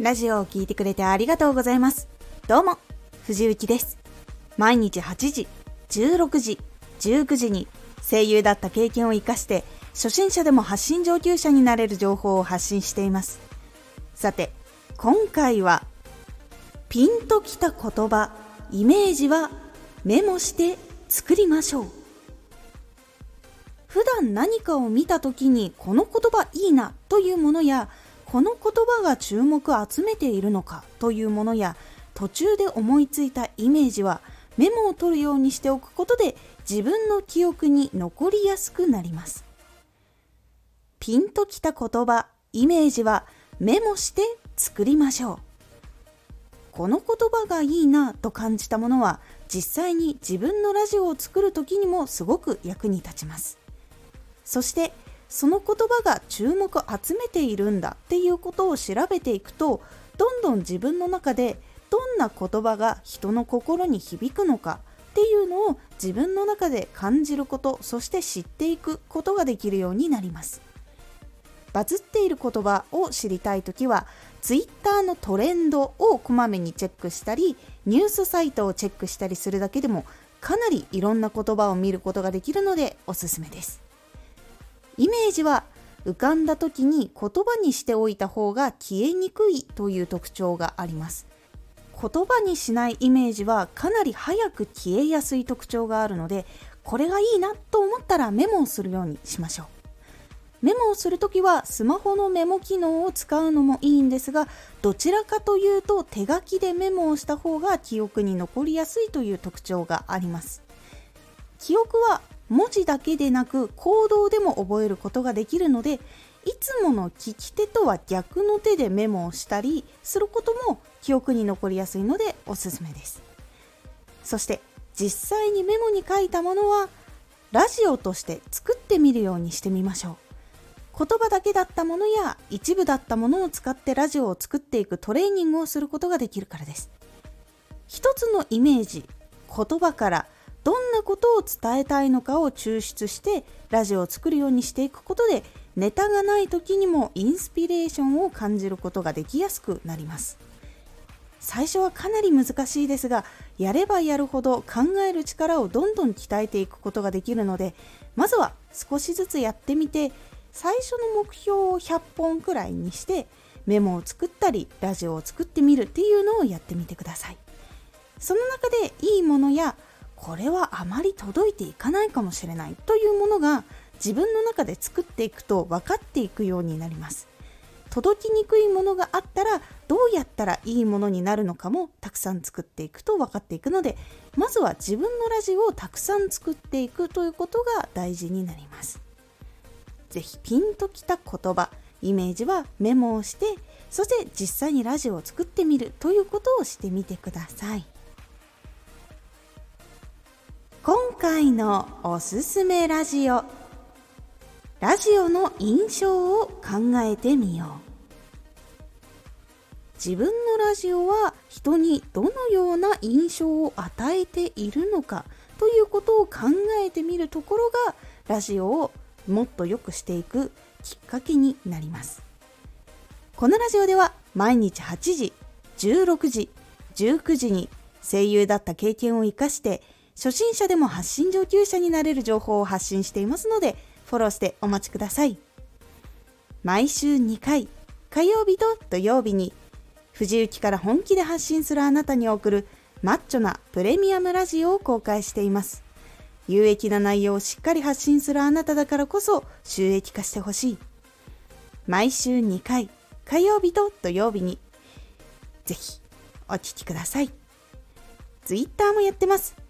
ラジオを聴いてくれてありがとうございます。どうも、藤幸です。毎日8時、16時、19時に声優だった経験を活かして、初心者でも発信上級者になれる情報を発信しています。さて、今回は、ピンときた言葉、イメージはメモして作りましょう。普段何かを見た時にこの言葉いいなというものやこの言葉が注目を集めているのかというものや途中で思いついたイメージはメモを取るようにしておくことで自分の記憶に残りやすくなります。ピンときた言葉イメージはメモして作りましょう。この言葉がいいなと感じたものは実際に自分のラジオを作る時にもすごく役に立ちます。そしてその言葉が注目を集めているんだっていうことを調べていくとどんどん自分の中でどんな言葉が人の心に響くのかっていうのを自分の中で感じることそして知っていくことができるようになります。バズっている言葉を知りたい時は Twitter のトレンドをこまめにチェックしたりニュースサイトをチェックしたりするだけでもかなりいろんな言葉を見ることができるのでおすすめです。イメージは浮かんだ時に言葉にしておいた方が消えにくいという特徴があります。言葉にしないイメージはかなり早く消えやすい特徴があるのでこれがいいなと思ったらメモをするようにしましょう。メモをするときはスマホのメモ機能を使うのもいいんですがどちらかというと手書きでメモをした方が記憶に残りやすいという特徴があります。記憶は文字だけでなく行動でも覚えることができるのでいつもの聞き手とは逆の手でメモをしたりすることも記憶に残りやすいのでおすすめです。そして実際にメモに書いたものはラジオとして作ってみるようにしてみましょう。言葉だけだったものや一部だったものを使ってラジオを作っていくトレーニングをすることができるからです。一つのイメージ言葉からどんなことを伝えたいのかを抽出してラジオを作るようにしていくことでネタがない時にもインスピレーションを感じることができやすくなります。最初はかなり難しいですがやればやるほど考える力をどんどん鍛えていくことができるのでまずは少しずつやってみて最初の目標を100本くらいにしてメモを作ったりラジオを作ってみるっていうのをやってみてください。その中でいいものやこれはあまり届いていかないかもしれないというものが自分の中で作っていくと分かっていくようになります。届きにくいものがあったらどうやったらいいものになるのかもたくさん作っていくと分かっていくのでまずは自分のラジオをたくさん作っていくということが大事になります。是非ピンときた言葉イメージはメモをしてそして実際にラジオを作ってみるということをしてみてください。回のおすすめラジオ。ラジオの印象を考えてみよう。自分のラジオは人にどのような印象を与えているのかということを考えてみるところがラジオをもっと良くしていくきっかけになります。このラジオでは毎日8時16時19時に声優だった経験を生かして初心者でも発信上級者になれる情報を発信していますので、フォローしてお待ちください。毎週2回、火曜日と土曜日に、藤雪から本気で発信するあなたに送るマッチョなプレミアムラジオを公開しています。有益な内容をしっかり発信するあなただからこそ収益化してほしい。毎週2回、火曜日と土曜日に、ぜひお聴きください。Twitter もやってます。